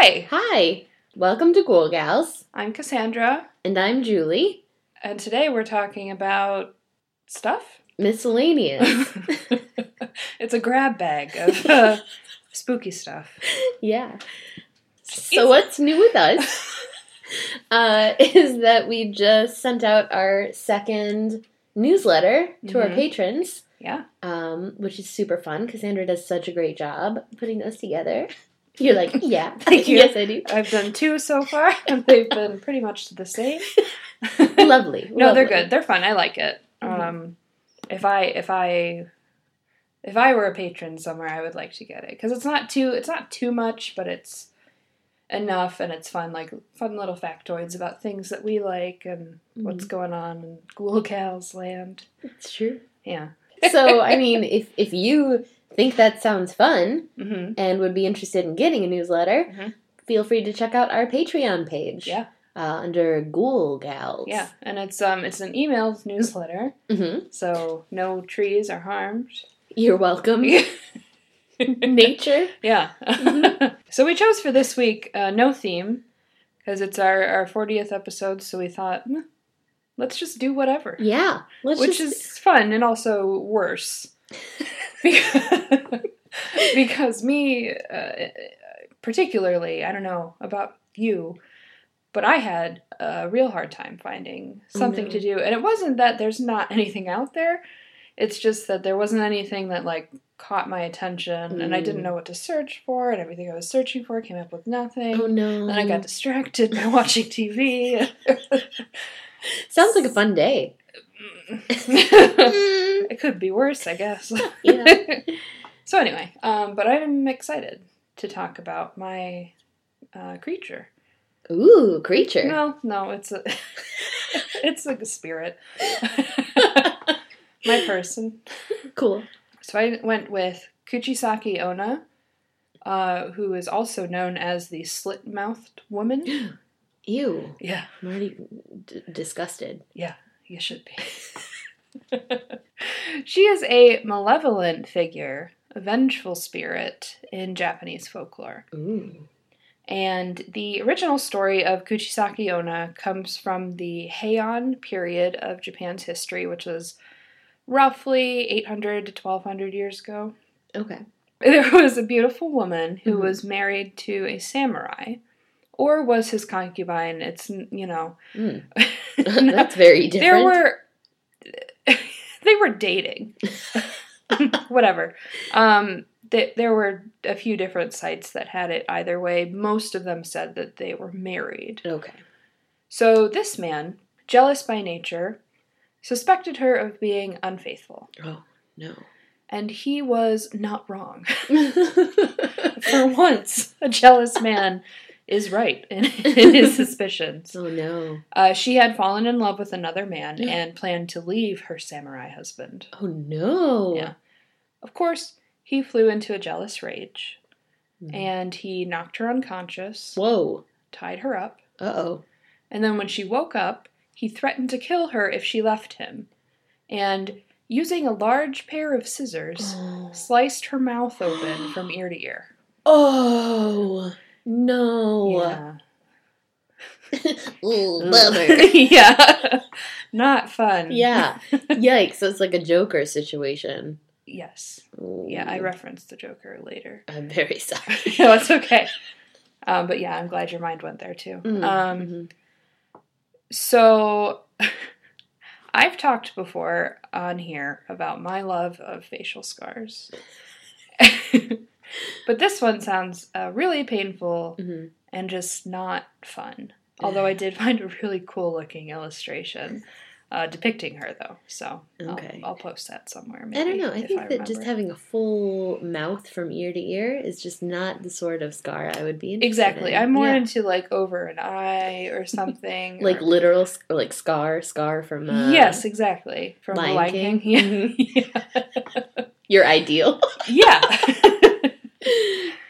Hi, Hi, welcome to Ghoul Gals, I'm Cassandra, and I'm Julie. and today we're talking about stuff. Miscellaneous. it's a grab bag of uh, spooky stuff. yeah. So what's new with us uh, is that we just sent out our second newsletter to our Mhm. patrons, Yeah. um, which is super fun. Cassandra does such a great job putting those together. You're like, yeah, Thank you. yes, I do. I've done two so far, and they've been pretty much the same. Lovely. no, they're good. They're fun. I like it. Mhm. Um, if I if I if I were a patron somewhere, I would like to get it because it's not too it's not too much, but it's enough and it's fun. Like fun little factoids about things that we like and what's Mm-hmm. going on in Ghoul Gal's land. It's true. Yeah. So, I mean, if if you think that sounds fun, hmm and would be interested in getting a newsletter, Mhm. feel free to check out our Patreon page. Yeah. Uh, under Ghoul Gals. Yeah, and it's um it's an email newsletter, hmm so no trees are harmed. You're welcome. Nature. Yeah. Mhm. so we chose for this week uh, no theme because it's our our fortieth episode. So we thought, "Hmm, let's just do whatever, Yeah. Let's which just, is fun and also worse because me, uh, particularly, I don't know about you. But I had a real hard time finding something no. to do. And it wasn't that there's not anything out there. It's just that there wasn't anything that like caught my attention and I didn't Mm. know what to search for and everything I was searching for came up with nothing. Oh no. Then I got distracted by watching TV. Sounds like a fun day. It could be worse, I guess. Yeah. so anyway, um, but I'm excited to talk about my uh, creature. Ooh, creature. No, no, it's a it's like a spirit. my person. Cool. So I went with Kuchisaki Onna, uh, who is also known as the slit-mouthed woman. Ew. Yeah, I'm already d- disgusted. You should be. she is a malevolent figure, a vengeful spirit in Japanese folklore. Ooh. And the original story of Kuchisaki Onna comes from the Heian period of Japan's history, which was roughly 800 to 1200 years ago. Okay. There was a beautiful woman who Mhm. was married to a samurai, or was his concubine. It's, you know. Mm. That's very different. There were. they were dating. Whatever. Um, th- there were a few different sites that had it either way. Most of them said that they were married. Okay. So this man, jealous by nature, suspected her of being unfaithful. Oh no. And he was not wrong. For once, a jealous man is right in, in his suspicions. oh no. Uh, she had fallen in love with another man and planned to leave her samurai husband. Oh no. Yeah. Of course, he flew into a jealous rage Mhm. and he knocked her unconscious, Whoa. tied her up, Uh oh. and then when she woke up, he threatened to kill her if she left him. And using a large pair of scissors, Oh. sliced her mouth open from ear to ear. Oh no. Yeah. Ooh, bummer. yeah. Not fun. yeah. Yikes. So it's like a Joker situation. Yes. Ooh. Yeah, I referenced the Joker later. I'm very sorry. no, it's okay. Um, but yeah, I'm glad your mind went there too. Mhm, Um, mhm. so I've talked before on here about my love of facial scars. But this one sounds uh, really painful Mhm. and just not fun. Although I did find a really cool looking illustration uh, depicting her, though. So Okay. I'll, I'll post that somewhere. I don't know. I think that just having a full mouth from ear to ear is just not the sort of scar I would be interested Exactly. in. I'm more Yeah. into like over an eye or something. like or- literal or like scar scar from uh, yes, exactly. From Lion the Lion King? King. Yeah. your ideal. yeah.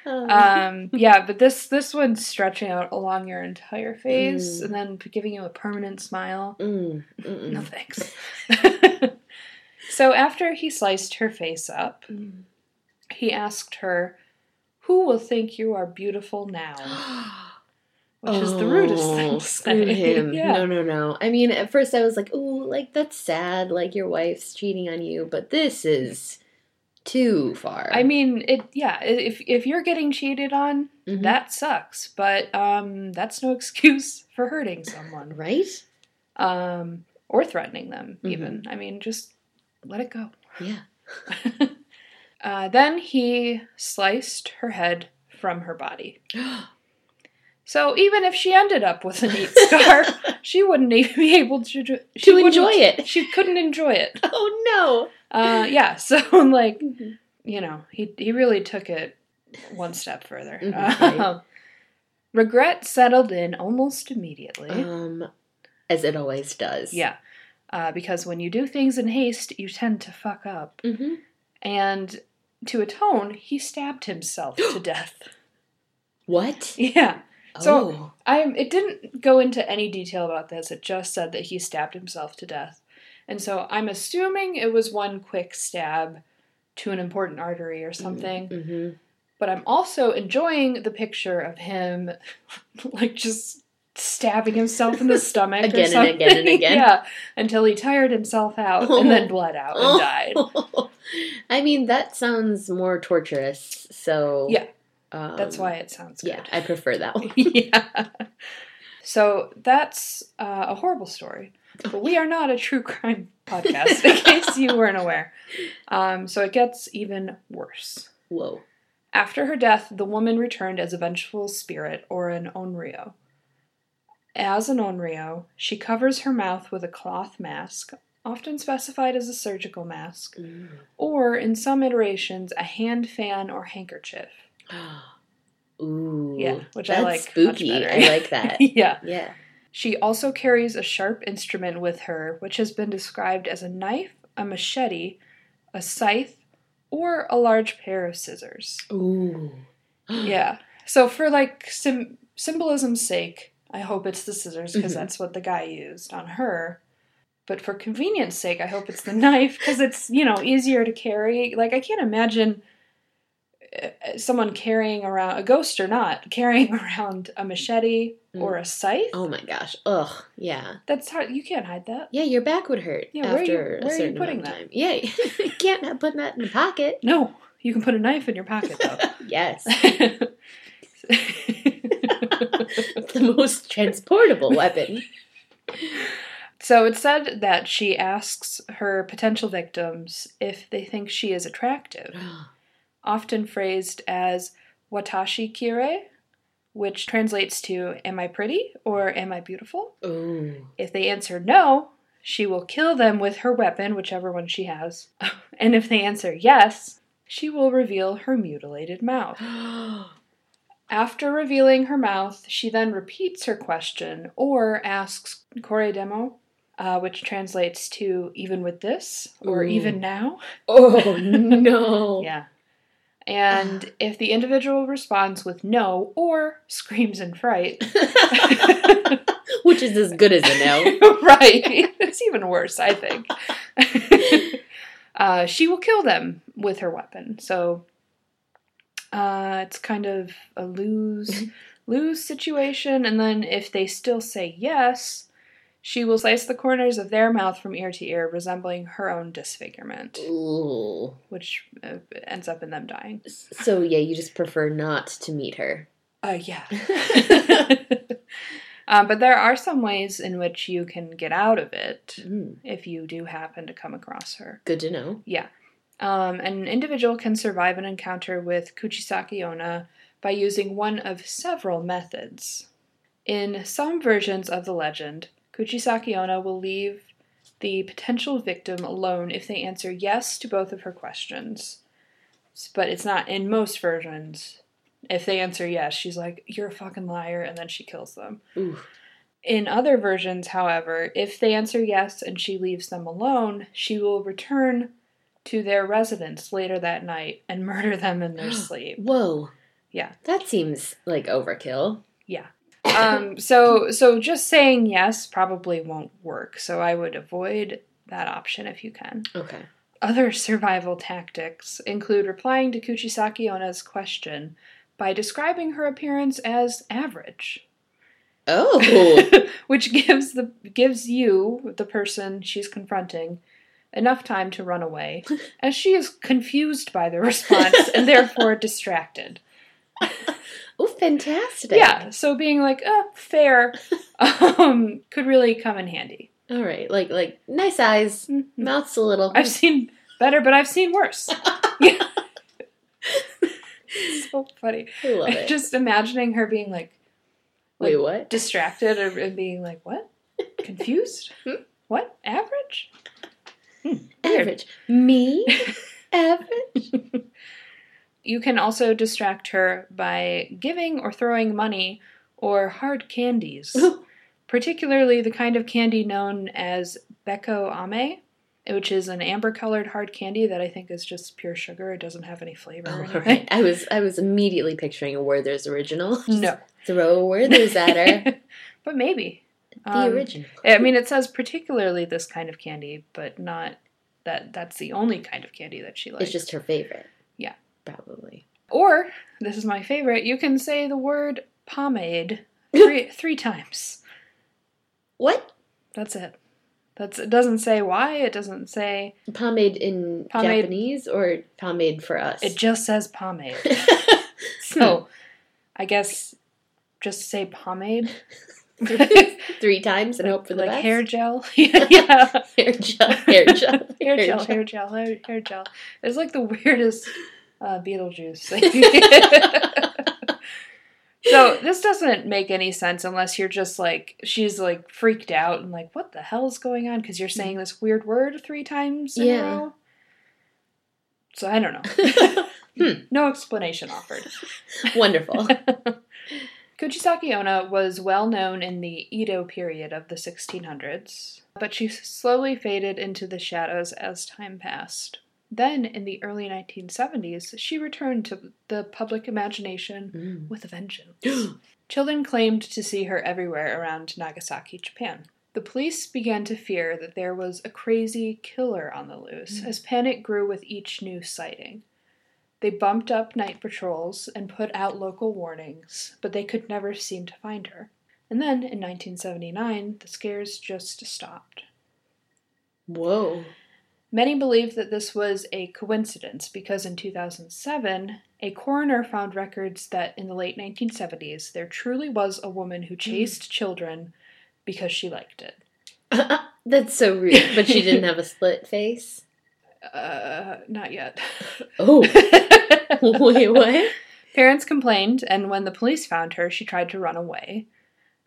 Um, um, yeah, but this this one's stretching out along your entire face Mm. and then giving you a permanent smile. mm. No thanks. so after he sliced her face up, Mm. he asked her, Who will think you are beautiful now? Which is the rudest thing Oh, to say. him. yeah. No, no, no. I mean, at first I was like, "Ooh, like that's sad. Like your wife's cheating on you," but this is too far. I mean, it. Yeah, if if you're getting cheated on, Mhm. that sucks. But um, that's no excuse for hurting someone, right? um, or threatening them. Mhm. Even. I mean, just let it go. Yeah. Uh, then he sliced her head from her body. So even if she ended up with a neat scar, she wouldn't even be able to she To enjoy it. She couldn't enjoy it. oh Uh, yeah. So like no. Mhm. you know, he he really took it one step further. Mhm, right. Um, regret settled in almost immediately. Um, as it always does. yeah. Uh, because when you do things in haste, you tend to fuck up. hmm And to atone, he stabbed himself to death. What? Yeah. So- oh. I it didn't go into any detail about this. It just said that he stabbed himself to death. And so I'm assuming it was one quick stab to an important artery or something. hmm But I'm also enjoying the picture of him like just stabbing himself in the stomach or Again and again and again. yeah, until he tired himself out and then bled out and died. I mean, that sounds more torturous. So Yeah. um, That's why it sounds Yeah, good. I prefer that one. yeah. So that's uh, a horrible story. But we are not a true crime podcast, in case you weren't aware. Um, so it gets even worse. Whoa. After her death, the woman returned as a vengeful spirit or an onryo. As an onryo, she covers her mouth with a cloth mask, often specified as a surgical mask, Mm. or in some iterations, a hand fan or handkerchief. Ooh. Yeah, which I like. spooky. I like that. yeah. yeah. She also carries a sharp instrument with her, which has been described as a knife, a machete, a scythe, or a large pair of scissors. Ooh. Yeah. So for like sim- symbolism's sake, I hope it's the scissors because Mhm. that's what the guy used on her. But for convenience sake, I hope it's the knife because it's, you know, easier to carry. Like I can't imagine Uh, someone carrying around a ghost or not carrying around a machete mm. or a scythe. Oh my gosh. Ugh. Yeah. That's hard. You can't hide that. Yeah, your back would hurt Yeah, where are you- after where a are certain putting amount that? time. Yeah, you can't have- put that in a pocket. No, you can put a knife in your pocket though. Yes, the most transportable weapon. so it's said that she asks her potential victims if they think she is attractive, often phrased as watashi kirei, which translates to am I pretty or am I beautiful? Ooh. If they answer no, she will kill them with her weapon, whichever one she has. And if they answer yes, she will reveal her mutilated mouth. After revealing her mouth, she then repeats her question or asks Kore demo, uh, which translates to even with this or Ooh. even now. oh no. Yeah. And if the individual responds with no or screams in fright, Which is as good as a no. right, it's even worse, I think. uh, she will kill them with her weapon. So uh, it's kind of a lose lose situation. And then if they still say yes, she will slice the corners of their mouth from ear to ear, resembling her own disfigurement, Ooh. which uh, ends up in them dying. So yeah, you just prefer not to meet her. Uh, yeah. um, but there are some ways in which you can get out of it Mm, if you do happen to come across her. good to know. Yeah. Um, an individual can survive an encounter with Kuchisaki Onna by using one of several methods. In some versions of the legend, Kuchisaki Onna will leave the potential victim alone if they answer yes to both of her questions. But it's not in most versions. If they answer yes, she's like, You're a fucking liar, and then she kills them. Ooh. In other versions, however, if they answer yes and she leaves them alone, she will return to their residence later that night and murder them in their sleep. Whoa. Yeah. That seems like overkill. Um, so so just saying yes probably won't work. So I would avoid that option if you can. Okay. Other survival tactics include replying to Kuchisaki Onna's question by describing her appearance as average. Oh. which gives the gives you, the person she's confronting, enough time to run away, as she is confused by the response and therefore distracted. Oh, fantastic. Yeah, so being like, oh, fair, um, could really come in handy. All right. Like like nice eyes, Mhm. mouth's a little. I've seen better, but I've seen worse. yeah. so funny. I love it. Just imagining her being like Wait, what? distracted or and being like, what? Confused? Hmm? what? Average? Hmm. Average. Me? Average? You can also distract her by giving or throwing money or hard candies, particularly the kind of candy known as Bekko Ame, which is an amber colored hard candy that I think is just pure sugar. It doesn't have any flavor or Oh, anything. right. I was I was immediately picturing a Werther's original. Just No. Throw a Werther's at her. but maybe. The Um, original. I mean, it says particularly this kind of candy, but not that that's the only kind of candy that she likes. It's just her favorite. Probably. Or, this is my favorite, you can say the word pomade three, three times. What? That's it. That's it doesn't say why, it doesn't say Pomade in Pomade. Japanese or pomade for us? it just says pomade. So, I guess just say pomade. Three times and hope for the like best. hair gel. yeah, yeah. hair gel, hair gel, hair gel, hair gel, hair, hair gel. It's like the weirdest uh, Beetlejuice so this doesn't make any sense unless you're just like she's like freaked out and like what the hell's going on because you're saying this weird word three times in Yeah. a row. So I don't know. Hmm. No explanation offered. Wonderful. Kuchisaki Onna was well known in the Edo period of the 1600s, but she slowly faded into the shadows as time passed. Then, in the early 1970s, she returned to the public imagination Mm. with a vengeance. Children claimed to see her everywhere around Nagasaki, Japan. The police began to fear that there was a crazy killer on the loose Mm. as panic grew with each new sighting. They bumped up night patrols and put out local warnings, but they could never seem to find her. And then, in 1979, the scares just stopped. Whoa. Many believe that this was a coincidence because in 2007, a coroner found records that in the late 1970s there truly was a woman who chased children because she liked it. That's so rude. But she didn't have a split face. Uh, not yet. Oh. Wait, what? Parents complained, and when the police found her, she tried to run away.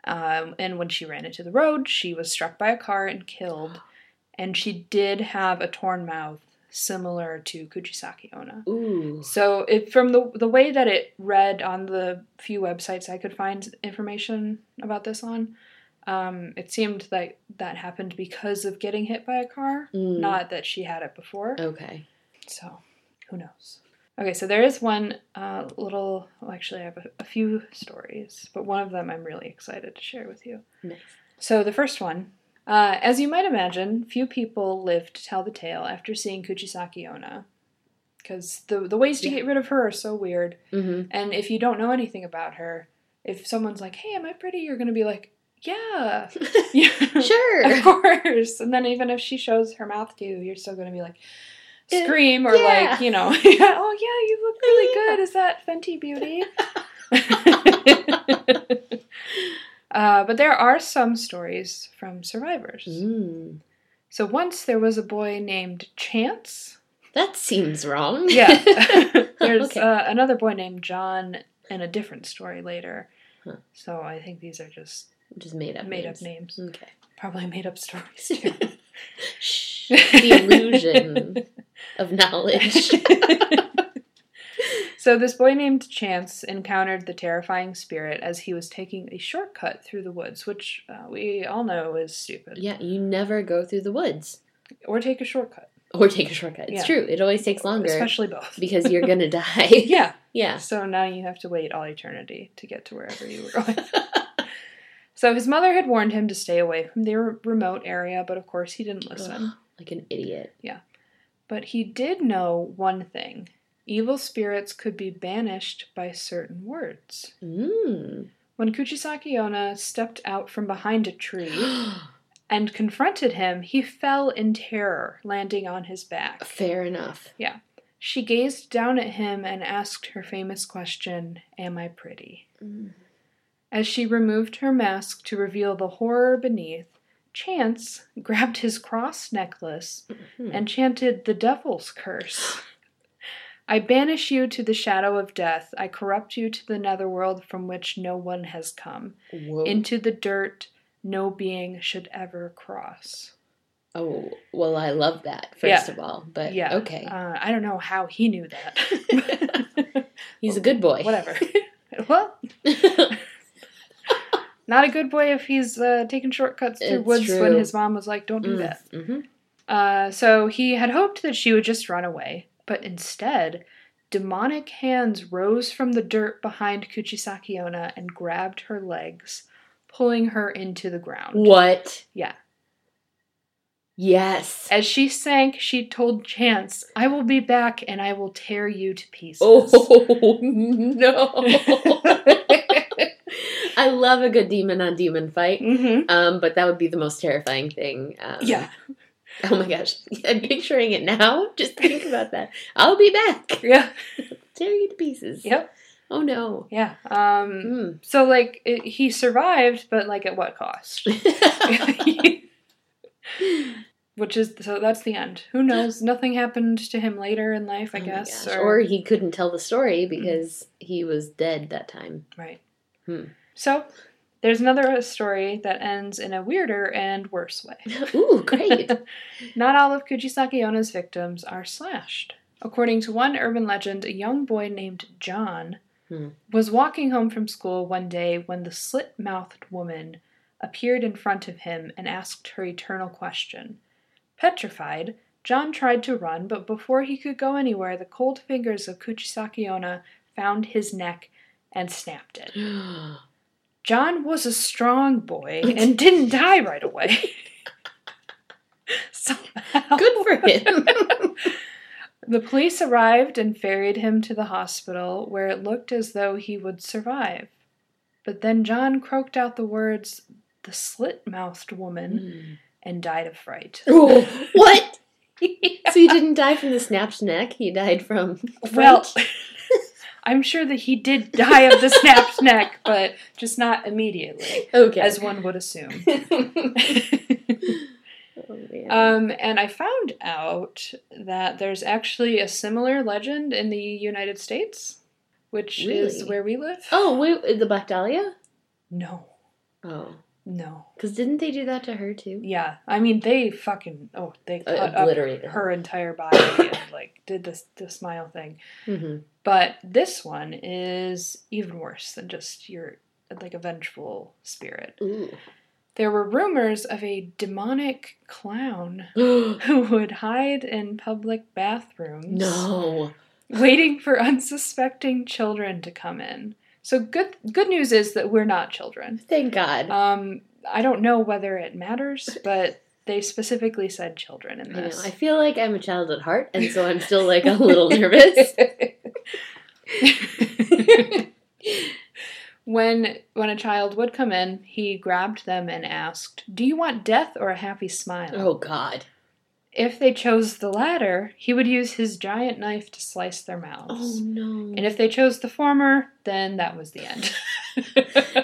Um, and when she ran into the road, she was struck by a car and killed. And she did have a torn mouth, similar to Kuchisaki Onna. Ooh. So, it, from the the way that it read on the few websites I could find information about this on, um, it seemed like that happened because of getting hit by a car, Mm. not that she had it before. Okay. So, who knows? Okay, so there is one uh, little. Well, actually, I have a, a few stories, but one of them I'm really excited to share with you. Nice. So, the first one. Uh, as you might imagine, few people live to tell the tale after seeing Kuchisaki Onna. Because the, the ways to Yeah. get rid of her are so weird. Mm-hmm. And if you don't know anything about her, if someone's like, hey, am I pretty? You're going to be like, yeah. yeah. sure. Of course. And then even if she shows her mouth to you, you're still going to be like, Uh, scream or yeah. like, you know, oh yeah, you look really good. Is that Fenty Beauty? Uh, but there are some stories from survivors. Mm. So once there was a boy named Chance. That seems wrong. Yeah. There's Okay. uh, another boy named John and a different story later. Huh. So I think these are just Just made up made names. up names. Okay. Probably made up stories too. Shh. The illusion of knowledge. So this boy named Chance encountered the terrifying spirit as he was taking a shortcut through the woods, which uh, we all know is stupid. yeah, you never go through the woods Or take a shortcut, or take a shortcut. It's Yeah. true. It always takes longer especially both. because you're gonna die. yeah. yeah. So now you have to wait all eternity to get to wherever you were going. so his mother had warned him to stay away from the re- remote area, but of course he didn't listen. Ugh, like an idiot. Yeah. But he did know one thing evil spirits could be banished by certain words. Mm. When Kuchisaki Onna stepped out from behind a tree and confronted him, he fell in terror, landing on his back. Fair enough. Yeah. She gazed down at him and asked her famous question, Am I pretty? Mm. As she removed her mask to reveal the horror beneath, Chance grabbed his cross necklace Hmm. and chanted the devil's curse. I banish you to the shadow of death. I corrupt you to the netherworld from which no one has come. Whoa. Into the dirt no being should ever cross. oh, well, I love that, first Yeah. of all. But Yeah. okay. Uh, I don't know how he knew that. He's a good boy. Whatever. well, not a good boy if he's uh, taking shortcuts through It's woods when his mom was like, don't do that. hmm Uh, so he had hoped that she would just run away, but instead, demonic hands rose from the dirt behind Kuchisaki Onna and grabbed her legs, pulling her into the ground. What? Yeah. Yes. As she sank, she told Chance, I will be back and I will tear you to pieces. Oh no! I love a good demon on demon fight. hmm Um, but that would be the most terrifying thing. Um, Yeah. Oh my gosh, I'm picturing it now. Just think about that. I'll be back. Yeah. Tear you to pieces. Yep. Oh no. Yeah. Um, Mm. so, like, it, he survived, but, like, at what cost? Which is, so that's the end. Who knows? Nothing happened to him later in life, I Oh guess. gosh. Or he couldn't tell the story because he was dead that time. Right. Hmm. So, there's another story that ends in a weirder and worse way. Ooh, great. Not all of Kuchisaki Onna's victims are slashed. According to one urban legend, a young boy named John Hmm. was walking home from school one day when the slit mouthed woman appeared in front of him and asked her eternal question. Petrified, John tried to run, but before he could go anywhere, the cold fingers of Kuchisaki Onna found his neck and snapped it. John was a strong boy and didn't die right away. Somehow. Good for him. The police arrived and ferried him to the hospital, where it looked as though he would survive. But then John croaked out the words, the slit mouthed woman, hmm. and died of fright. Ooh, what? So he didn't die from the snapped neck. He died from well, fright? I'm sure that he did die of the snapped neck, but just not immediately, okay. as one would assume. oh, man. Um, and I found out that there's actually a similar legend in the United States, which is where we live. oh, wait, the Black Dahlia? No, Oh, no. because didn't they do that to her too? Yeah, I mean they fucking oh they cut Uh, up obliterated her entire body and like did this the smile thing. hmm But this one is even worse than just your like a vengeful spirit. Ooh. There were rumors of a demonic clown who would hide in public bathrooms. no. waiting for unsuspecting children to come in. So good good news is that we're not children. Thank God. Um I don't know whether it matters, but they specifically said children in I know. this. I feel like I'm a child at heart, and so I'm still like a little nervous. when when a child would come in, he grabbed them and asked, "Do you want death or a happy smile?" Oh God. If they chose the latter, he would use his giant knife to slice their mouths. Oh no. And if they chose the former, then that was the end.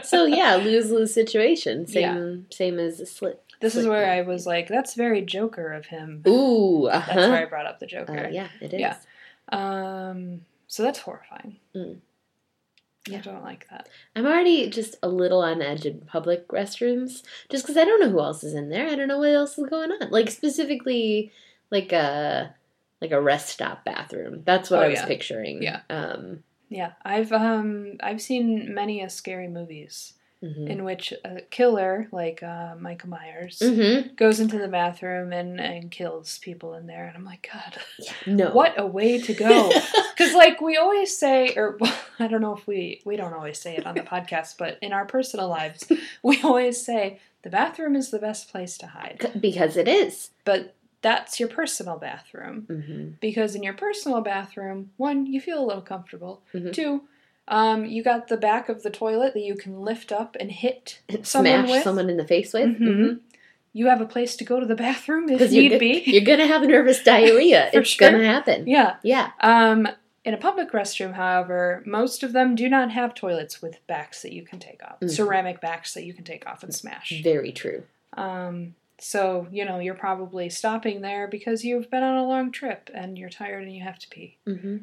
so yeah, lose lose situation. Same Yeah. same as a slit. This is slit where I was like, that's very Joker of him. Ooh. Uh That's where I brought up the Joker. Uh, yeah, it is. Yeah. Um, so that's horrifying. Mm. I don't like that. I'm already just a little on edge in public restrooms, just because I don't know who else is in there. I don't know what else is going on. Like specifically, like a like a rest stop bathroom. That's what Oh, I was yeah. picturing. Yeah. Um. Yeah, I've um I've seen many a scary movies Mm-hmm. in which a killer, like uh, Michael Myers, mm-hmm. goes into the bathroom and, and kills people in there. And I'm like, God, no. what a way to go. Because, like, we always say, or well, I don't know if we, we don't always say it on the podcast, but in our personal lives, we always say, the bathroom is the best place to hide. Because it is. But that's your personal bathroom. Mm-hmm. Because in your personal bathroom, one, you feel a little comfortable. Mm-hmm. 2 um, you got the back of the toilet that you can lift up and hit someone Smash with. someone in the face with. Mhm. hmm You have a place to go to the bathroom if need you're, be. you're gonna have nervous diarrhea. It's sure. gonna happen. yeah. Yeah. Um, in a public restroom, however, most of them do not have toilets with backs that you can take off, Mhm. ceramic backs that you can take off and smash. Very true. Um, so, you know, you're probably stopping there because you've been on a long trip and you're tired and you have to pee. hmm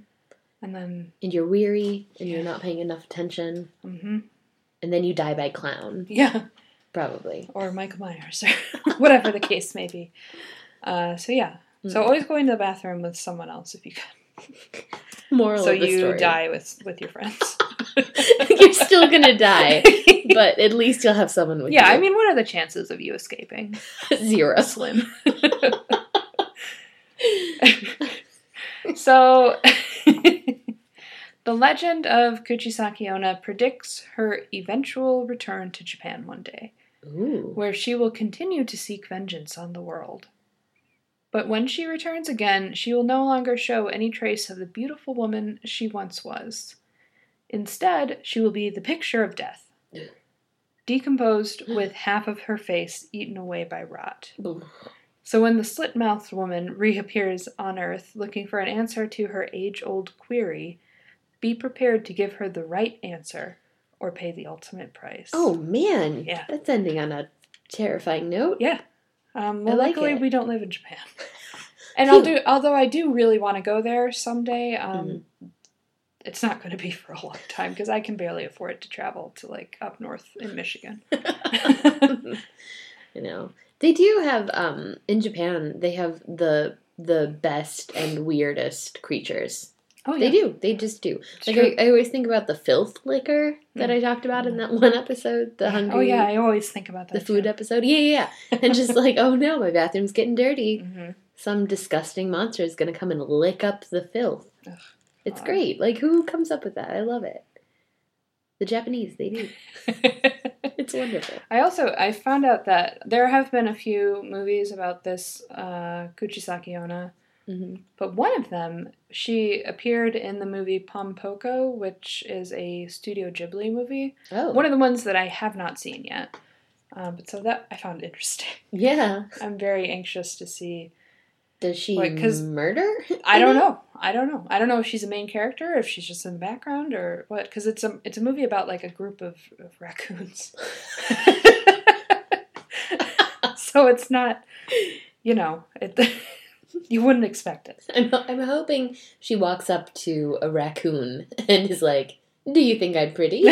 And then, And you're weary, and you're not paying enough attention, hmm and then you die by clown, yeah, probably. or Michael Myers, or whatever the case may be. Uh, so, yeah. So, Mm. always go into the bathroom with someone else if you can. Moral so you story. die with, with your friends. you're still gonna die, but at least you'll have someone with yeah, you. I mean, what are the chances of you escaping? zero. Slim. so, the legend of Kuchisaki Onna predicts her eventual return to Japan one day, Ooh. where she will continue to seek vengeance on the world. But when she returns again, she will no longer show any trace of the beautiful woman she once was. Instead, she will be the picture of death, decomposed with half of her face eaten away by rot. Ooh. So when the slit mouthed woman reappears on Earth looking for an answer to her age old query, be prepared to give her the right answer or pay the ultimate price. Oh man. Yeah. That's ending on a terrifying note. Yeah. Um, well, like luckily, it. we don't live in Japan. And I'll do, although I do really want to go there someday, um, Mm-hmm. it's not going to be for a long time because I can barely afford to travel to like up north in Michigan. you know. They do have um in Japan they have the the best and weirdest creatures. Oh, They do. They just do. It's Like. I, I always think about the filth licker that Mm. I talked about in that one episode, the hungry oh yeah, I always think about that. the food episode. Yeah, yeah, yeah. And just like, oh no, my bathroom's getting dirty. hmm Some disgusting monster is gonna come and lick up the filth. Ugh, it's great. Like who comes up with that? I love it. The Japanese, they do. It's wonderful. I also I found out that there have been a few movies about this uh, Kuchisaki Onna, hmm but one of them she appeared in the movie Pompoko, which is a Studio Ghibli movie. Oh, One of the ones that I have not seen yet. Um, but so that I found interesting. yeah. I'm very anxious to see. Does she Because murder? I don't know. I don't know. I don't know if she's a main character, if she's just in the background, or what. Because it's a it's a movie about like a group of, of raccoons. so it's not, you know, it, you wouldn't expect it. I'm, I'm hoping she walks up to a raccoon and is like, "Do you think I'm pretty?"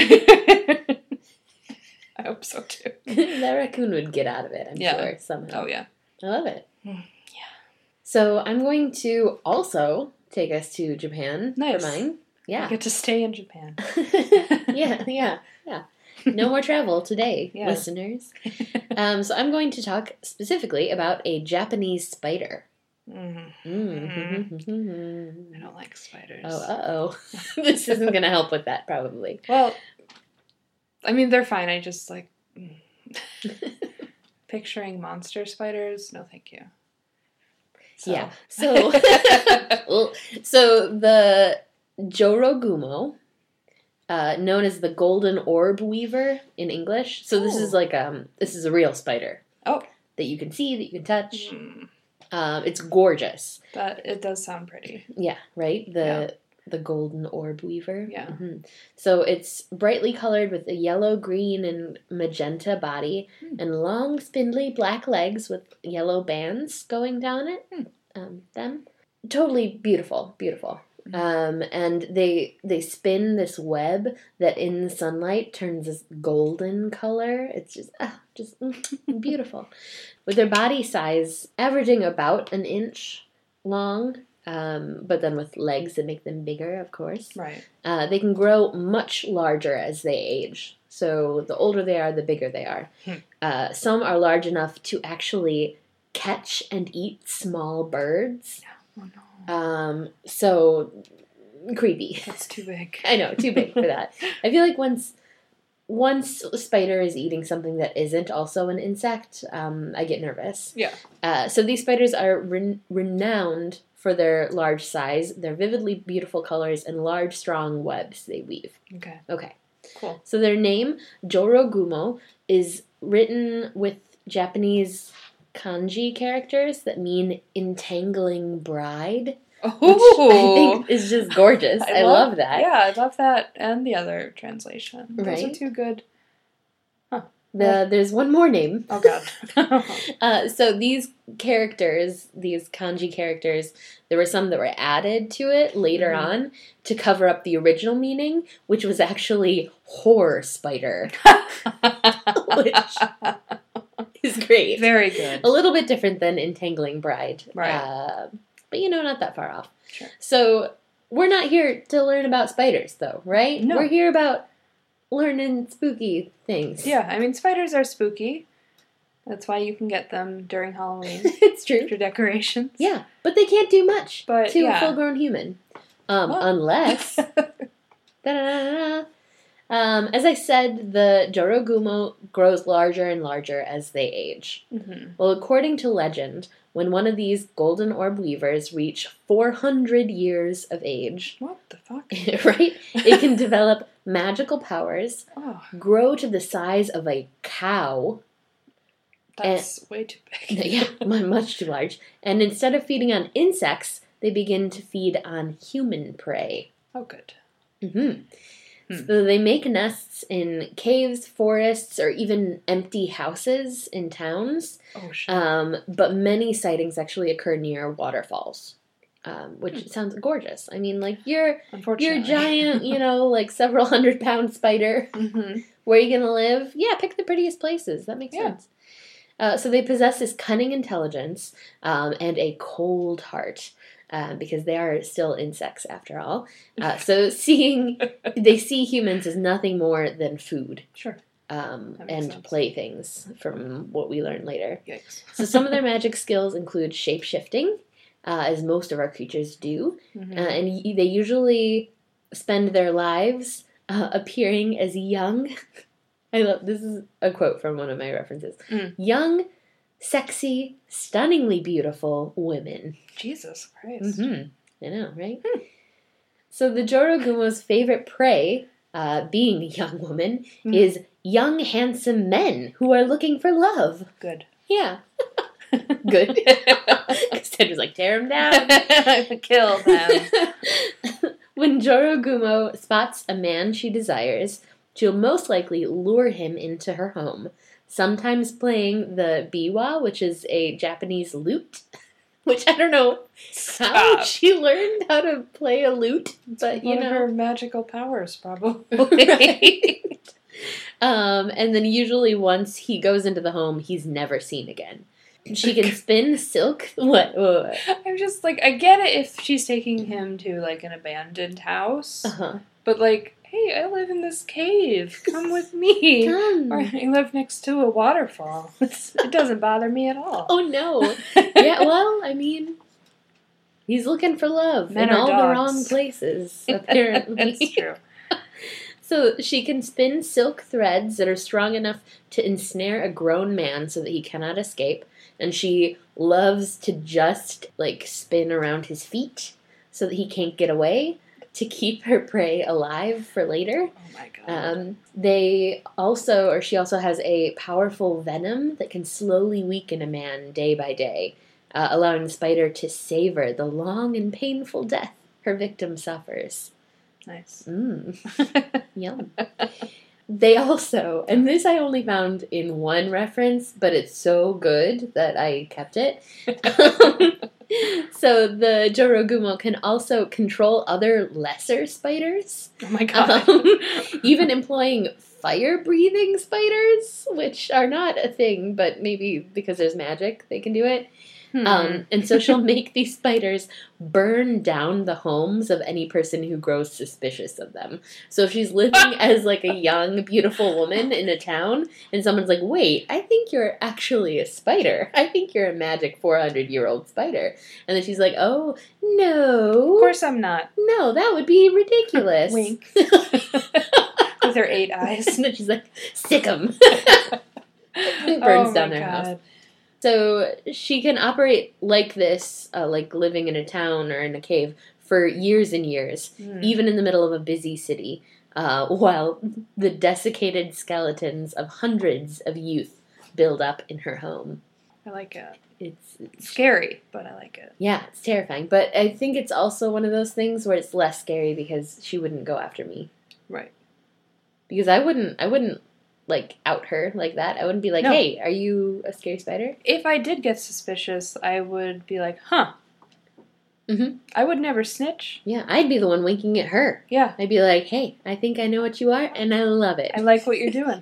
I hope so too. that raccoon would get out of it. I'm Yeah. sure somehow. Oh yeah. I love it. Yeah. So I'm going to also take us to Japan Nice. for mine. I Yeah. get to stay in Japan. yeah, yeah, yeah. No more travel today, Yeah. listeners. Um, so I'm going to talk specifically about a Japanese spider. Mhm. Mm. I don't like spiders. Oh, uh oh. this isn't going to help with that, probably. Well, I mean they're fine. I just like picturing monster spiders. No, thank you. So- Yeah. So, so the Jorogumo, uh, known as the golden orb weaver in English. So this Oh. is like um, this is a real spider. Oh. That you can see, that you can touch. Mm, Um, it's gorgeous. that it does sound pretty. Yeah, right. The Yeah. the golden orb weaver. Yeah. Mhm. So it's brightly colored with a yellow, green, and magenta body, Hmm. and long, spindly black legs with yellow bands going down it. Hmm. Um, them totally beautiful, beautiful. Mhm. Um, and they they spin this web that in the sunlight turns this golden color. It's just ah, just beautiful. With their body size averaging about an inch long, um, but then with legs that make them bigger, of course. Right. Uh, they can grow much larger as they age. So the older they are, the bigger they are. Hmm. Uh, some are large enough to actually catch and eat small birds. Oh no, Um, so creepy. that's too big. I know, too big for that. I feel like once once a spider is eating something that isn't also an insect, um, I get nervous. Yeah. Uh, so these spiders are ren- renowned for their large size, their vividly beautiful colors, and large, strong webs they weave. Okay. Okay. Cool. So their name, Jorogumo, is written with Japanese kanji characters that mean entangling bride, which I think is just gorgeous. I, love, that. Yeah, I love that and the other translation. Those are Right? two good. The, there's one more name. Oh god. Uh, so these characters, these kanji characters, there were some that were added to it later Mhm. on to cover up the original meaning, which was actually horror spider. is great. Very good. a little bit different than entangling bride, Right. Uh, but you know, not that far off. Sure. So we're not here to learn about spiders, though, right? No. We're here about learning spooky things. Yeah, I mean spiders are spooky. That's why you can get them during Halloween it's true. for decorations. Yeah, but they can't do much But, to yeah. a full-grown human, um, Well. unless. Um, as I said, the Jorogumo grows larger and larger as they age. hmm Well, according to legend, when one of these golden orb weavers reach 400 years of age, What the fuck? right, it can develop magical powers, Oh, grow to the size of a cow, that's way too big. yeah, much too large, and instead of feeding on insects, they begin to feed on human prey. Oh, good. hmm Hmm. So they make nests in caves, forests, or even empty houses in towns. Oh. Um, but many sightings actually occur near waterfalls, um, which Hmm. sounds gorgeous. I mean, like you're you're giant, you know, like several hundred pound spider. hmm Where are you gonna live? Yeah, pick the prettiest places. That makes Yeah. sense. Uh, so they possess this cunning intelligence um, and a cold heart. Uh, because they are still insects after all. Uh, so seeing they see humans as nothing more than food Sure. um, and sense. playthings from what we learn later. Yikes. So some of their magic skills include shape shifting, uh, as most of our creatures do, Mhm. uh, and y- they usually spend their lives uh, appearing as young. I love this is a quote from one of my references. Mm. Young, sexy, stunningly beautiful women. Jesus Christ. hmm I know, right? So the Jorogumo's favorite prey, uh, being a young woman, Mm. is young, handsome men who are looking for love. Good. Yeah. Good. Sandra's like, tear him down. Kill them. when Jorogumo spots a man she desires, she'll most likely lure him into her home, sometimes playing the biwa, which is a Japanese lute. Which I don't know how she learned how to play a lute, but you One of know. her magical powers, probably. Um, and then usually once he goes into the home, he's never seen again. She can spin silk. What? what, what? I'm just like, I get it if she's taking him to like an abandoned house, Uh-huh. but like, hey, I live in this cave. Come with me. Come. Or I live next to a waterfall. It's, it doesn't bother me at all. Oh no. yeah, well, I mean, he's looking for love Men in all the wrong places, apparently. That's true. so she can spin silk threads that are strong enough to ensnare a grown man so that he cannot escape. And she loves to just like spin around his feet so that he can't get away to keep her prey alive for later. Oh my god. Um, they also, or she also has a powerful venom that can slowly weaken a man day by day, uh, allowing the spider to savor the long and painful death her victim suffers. nice. Mmm, yum. They also, and this I only found in one reference, but it's so good that I kept it. so the Jorogumo can also control other lesser spiders oh my god. um, even employing fire breathing spiders, which are not a thing, but maybe because there's magic, they can do it. Hmm. Um, and so she'll make these spiders burn down the homes of any person who grows suspicious of them. So if she's living as like a young, beautiful woman in a town, and someone's like, "Wait, I think you're actually a spider. I think you're a magic 400 year old spider," and then she's like, "Oh no, of course I'm not. no, that would be ridiculous." Wink. With her eight eyes. and then she's like, sick 'em. Oh burns my down their house. So she can operate like this, uh, like living in a town or in a cave, for years and years, Mm. even in the middle of a busy city, uh, while the desiccated skeletons of hundreds of youth build up in her home. I like it. It's, it's Scary, but I like it. yeah, it's terrifying. But I think it's also one of those things where it's less scary because she wouldn't go after me. Right. Because I wouldn't, I wouldn't like out her like that. I wouldn't be like, No. "Hey, are you a scary spider?" If I did get suspicious, I would be like, huh. Mhm. I would never snitch. Yeah, I'd be the one winking at her. Yeah. I'd be like, "Hey, I think I know what you are, and I love it. I like what you're doing.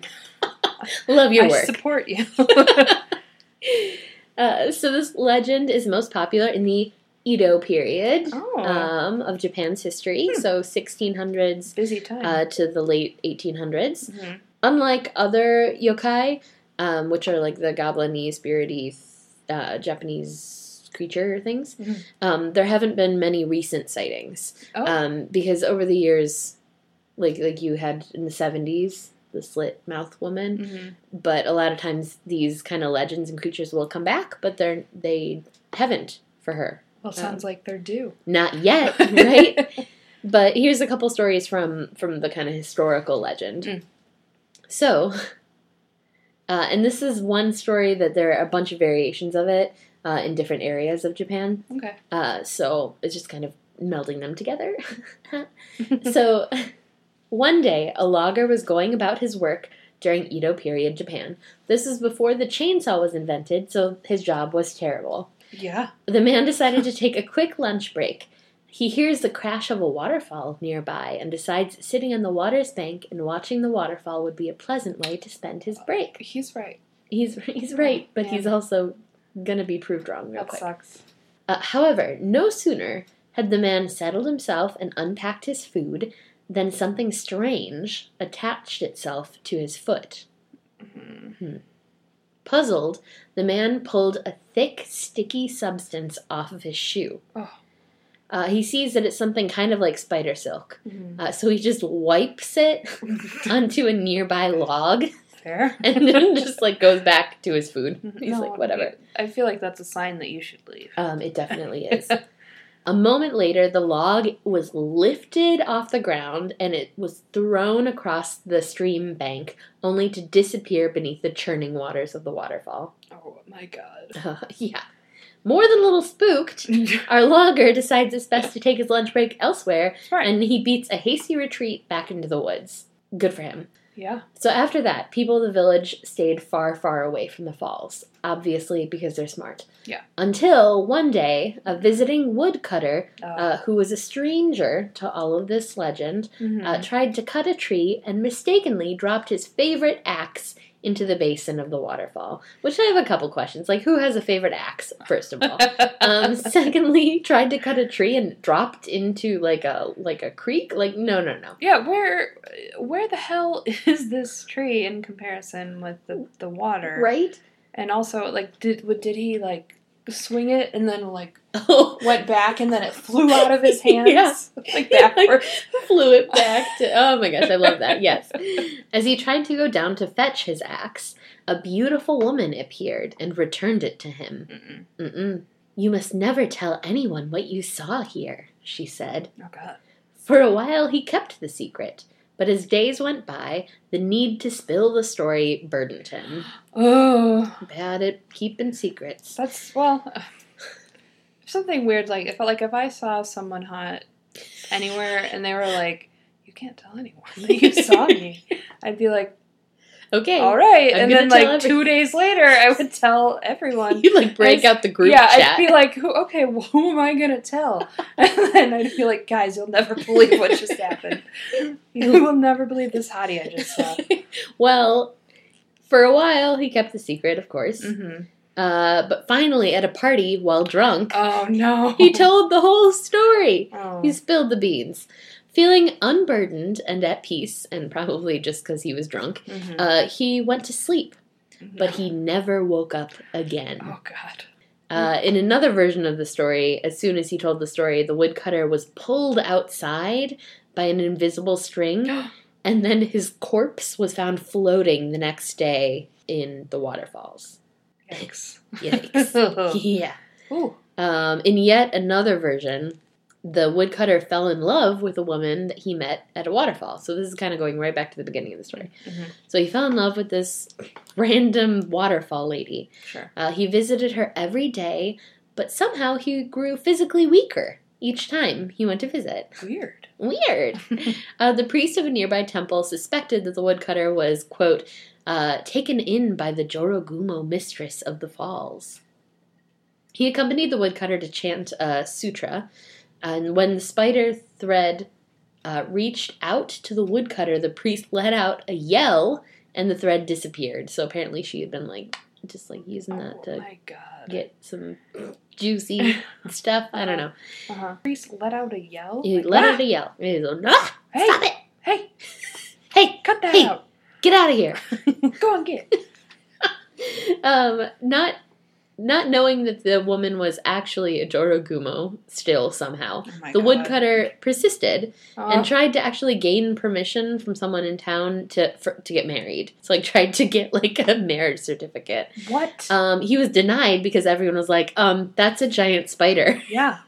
love your I work." support you. uh, so this legend is most popular in the Edo period oh. um, of Japan's history, Hmm. so 1600s busy time. uh, to the late 1800s. Mhm. Unlike other yokai, um, which are like the goblin-y, spirit-y, uh, Japanese creature things, Mhm. um, there haven't been many recent sightings. Oh. Um, because over the years, like like you had in the 70s, the slit mouth woman, Mhm. but a lot of times these kind of legends and creatures will come back, but they're they haven't for her. Well, sounds like they're due. Not yet, right? But here's a couple stories from from the kind of historical legend. Mm. So, uh, and this is one story that there are a bunch of variations of it uh, in different areas of Japan. okay. Uh, so it's just kind of melding them together. so, one day a logger was going about his work during Edo period Japan. This is before the chainsaw was invented, so his job was terrible. yeah. The man decided to take a quick lunch break. He hears the crash of a waterfall nearby and decides sitting on the water's bank and watching the waterfall would be a pleasant way to spend his break. He's right. He's he's right, but man. he's also gonna be proved wrong real That quick. sucks. Uh, however, no sooner had the man settled himself and unpacked his food than something strange attached itself to his foot. Mhm. Puzzled, the man pulled a thick, sticky substance off of his shoe. Oh. Uh, he sees that it's something kind of like spider silk, Mhm. uh, so he just wipes it onto a nearby log Fair. and then just like goes back to his food. He's No, like, whatever. I feel like that's a sign that you should leave. Um, it definitely is. a moment later, the log was lifted off the ground and it was thrown across the stream bank, only to disappear beneath the churning waters of the waterfall. Oh my god. Uh, yeah. More than a little spooked, our logger decides it's best to take his lunch break elsewhere, Right. and he beats a hasty retreat back into the woods. Good for him. yeah. So after that, people of the village stayed far, far away from the falls, obviously because they're smart. Yeah. Until one day, a visiting woodcutter, Oh. uh, who was a stranger to all of this legend, Mhm. uh, tried to cut a tree and mistakenly dropped his favorite axe into the basin of the waterfall. Which I have a couple questions. Like, who has a favorite axe, first of all? um, secondly, tried to cut a tree and dropped into like a like a creek. Like, no, no, no. yeah, where where the hell is this tree in comparison with the, the water? Right? And also, like, did did he like swing it and then like Oh, went back and then it flew out of his hands? Yeah. Like Yeah, like- flew it back to. Oh my gosh, I love that. Yes. As he tried to go down to fetch his axe, a beautiful woman appeared and returned it to him. Mm-mm. Mm-mm. You must never tell anyone what you saw here, she said. Oh god. For a while he kept the secret, but as days went by, the need to spill the story burdened him. Oh, Bad at keeping secrets. that's well. Something weird like if like if I saw someone hot anywhere and they were like, "You can't tell anyone that you saw me," I'd be like, Okay. "All right," I'm and then like every- two days later, I would tell everyone. You like break out the group yeah, chat. I'd be like, who, okay, well, who am I gonna tell? And then I'd be like, guys, you'll never believe what just happened. You will never believe this hottie I just saw. well, for a while he kept the secret, of course. hmm Uh, but finally, at a party while drunk, Oh no! he told the whole story. Oh. He spilled the beans. Feeling unburdened and at peace, and probably just because he was drunk, Mhm. uh, he went to sleep, but he never woke up again. Oh god. Uh, in another version of the story, as soon as he told the story, the woodcutter was pulled outside by an invisible string and then his corpse was found floating the next day in the waterfalls. Yikes. Yikes. yeah. Ooh. Um, in yet another version, the woodcutter fell in love with a woman that he met at a waterfall. So this is kind of going right back to the beginning of the story. Mhm. So he fell in love with this random waterfall lady. Sure. Uh, he visited her every day, but somehow he grew physically weaker each time he went to visit. Weird. Weird. Uh, the priest of a nearby temple suspected that the woodcutter was, quote, uh, taken in by the Jorogumo mistress of the falls. He accompanied the woodcutter to chant a sutra, and when the spider thread uh, reached out to the woodcutter, the priest let out a yell, and the thread disappeared. So apparently, she had been like just like using that oh to my god. Get some juicy stuff. I don't know. Uh-huh. Priest let out a yell. He Like, let "Ah! out a yell. He was like, "Ah, Hey, stop it! hey, Hey, cut that Hey. out. get out of here!" Go on, get. um, not not knowing that the woman was actually a Jorogumo still somehow. Oh the God. woodcutter persisted Oh, and tried to actually gain permission from someone in town to for, to get married. So like tried to get like a marriage certificate. what? Um, he was denied because everyone was like, um, that's a giant spider. yeah.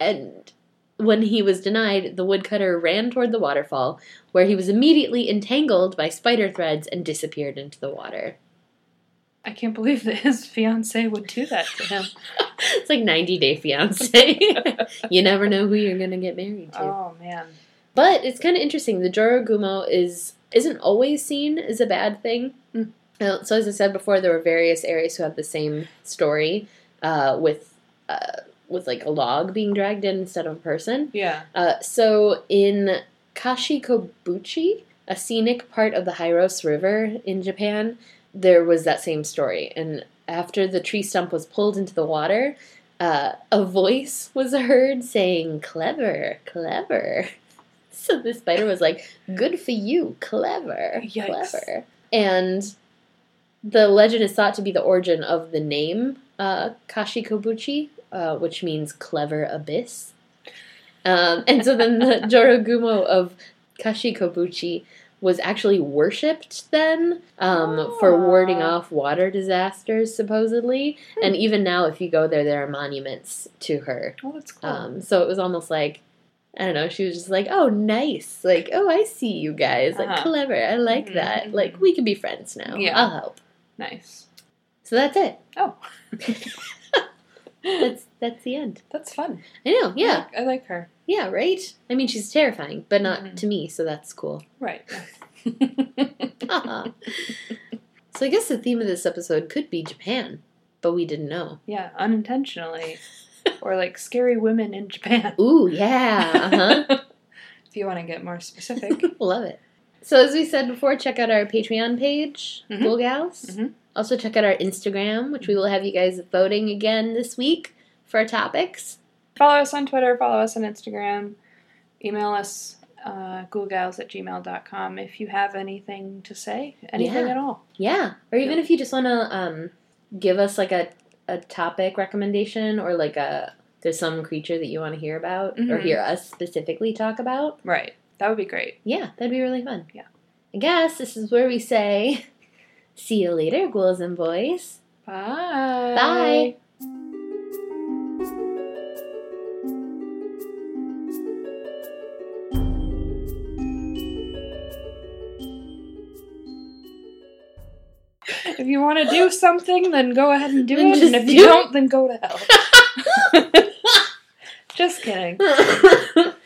And when he was denied, the woodcutter ran toward the waterfall, where he was immediately entangled by spider threads and disappeared into the water. I can't believe that his fiance would do that to him. It's like 90 Day Fiance. you never know who you're going to get married to. oh man. But it's kind of interesting. The Jorogumo is isn't always seen as a bad thing. Mm. Uh, so as I said before, there were various areas who have the same story uh, with uh, with like a log being dragged in instead of a person. Yeah. Uh, so in Kashikobuchi, a scenic part of the Hirose River in Japan, there was that same story. And after the tree stump was pulled into the water, uh, a voice was heard saying, Clever, clever. So the spider was like, Good for you, clever, Yikes. clever. And the legend is thought to be the origin of the name uh, Kashikobuchi, uh, which means clever abyss. Um, and so then the Jorogumo of Kashikobuchi was actually worshipped then um, for warding Ah. off water disasters, supposedly. And even now, if you go there, there are monuments to her. Oh, that's cool. Um, so it was almost like, I don't know, she was just like, oh, nice. Like, oh, I see you guys. Like, Uh-huh. clever. I like Mhm, that. mhm. Like, we can be friends now. Yeah. I'll help. nice. So that's it. Oh, That's that's the end. that's fun. I know. I Yeah. like, I like her. Yeah. Right. I mean, she's terrifying, but not Mhm. to me. So that's cool. Right. Uh-huh. so I guess the theme of this episode could be Japan, but we didn't know. yeah, unintentionally. or like scary women in Japan. Ooh, yeah. Uh-huh. if you want to get more specific. Love it. So as we said before, check out our Patreon page, Mhm. Cool Gals. Mhm. Also check out our Instagram, which we will have you guys voting again this week for our topics. Follow us on Twitter, follow us on Instagram, email us uh, coolgals at gmail.com if you have anything to say, anything Yeah. at all. Yeah. Or even if you just want to um, give us like a, a topic recommendation or like a there's some creature that you want to hear about or Mhm. hear us specifically talk about. Right. That would be great. Yeah, that'd be really fun. Yeah. I guess this is where we say, see you later, ghouls and boys. Bye. Bye. If you want to do something, then go ahead and do Then it. And if do you it. don't, then go to hell. Just kidding.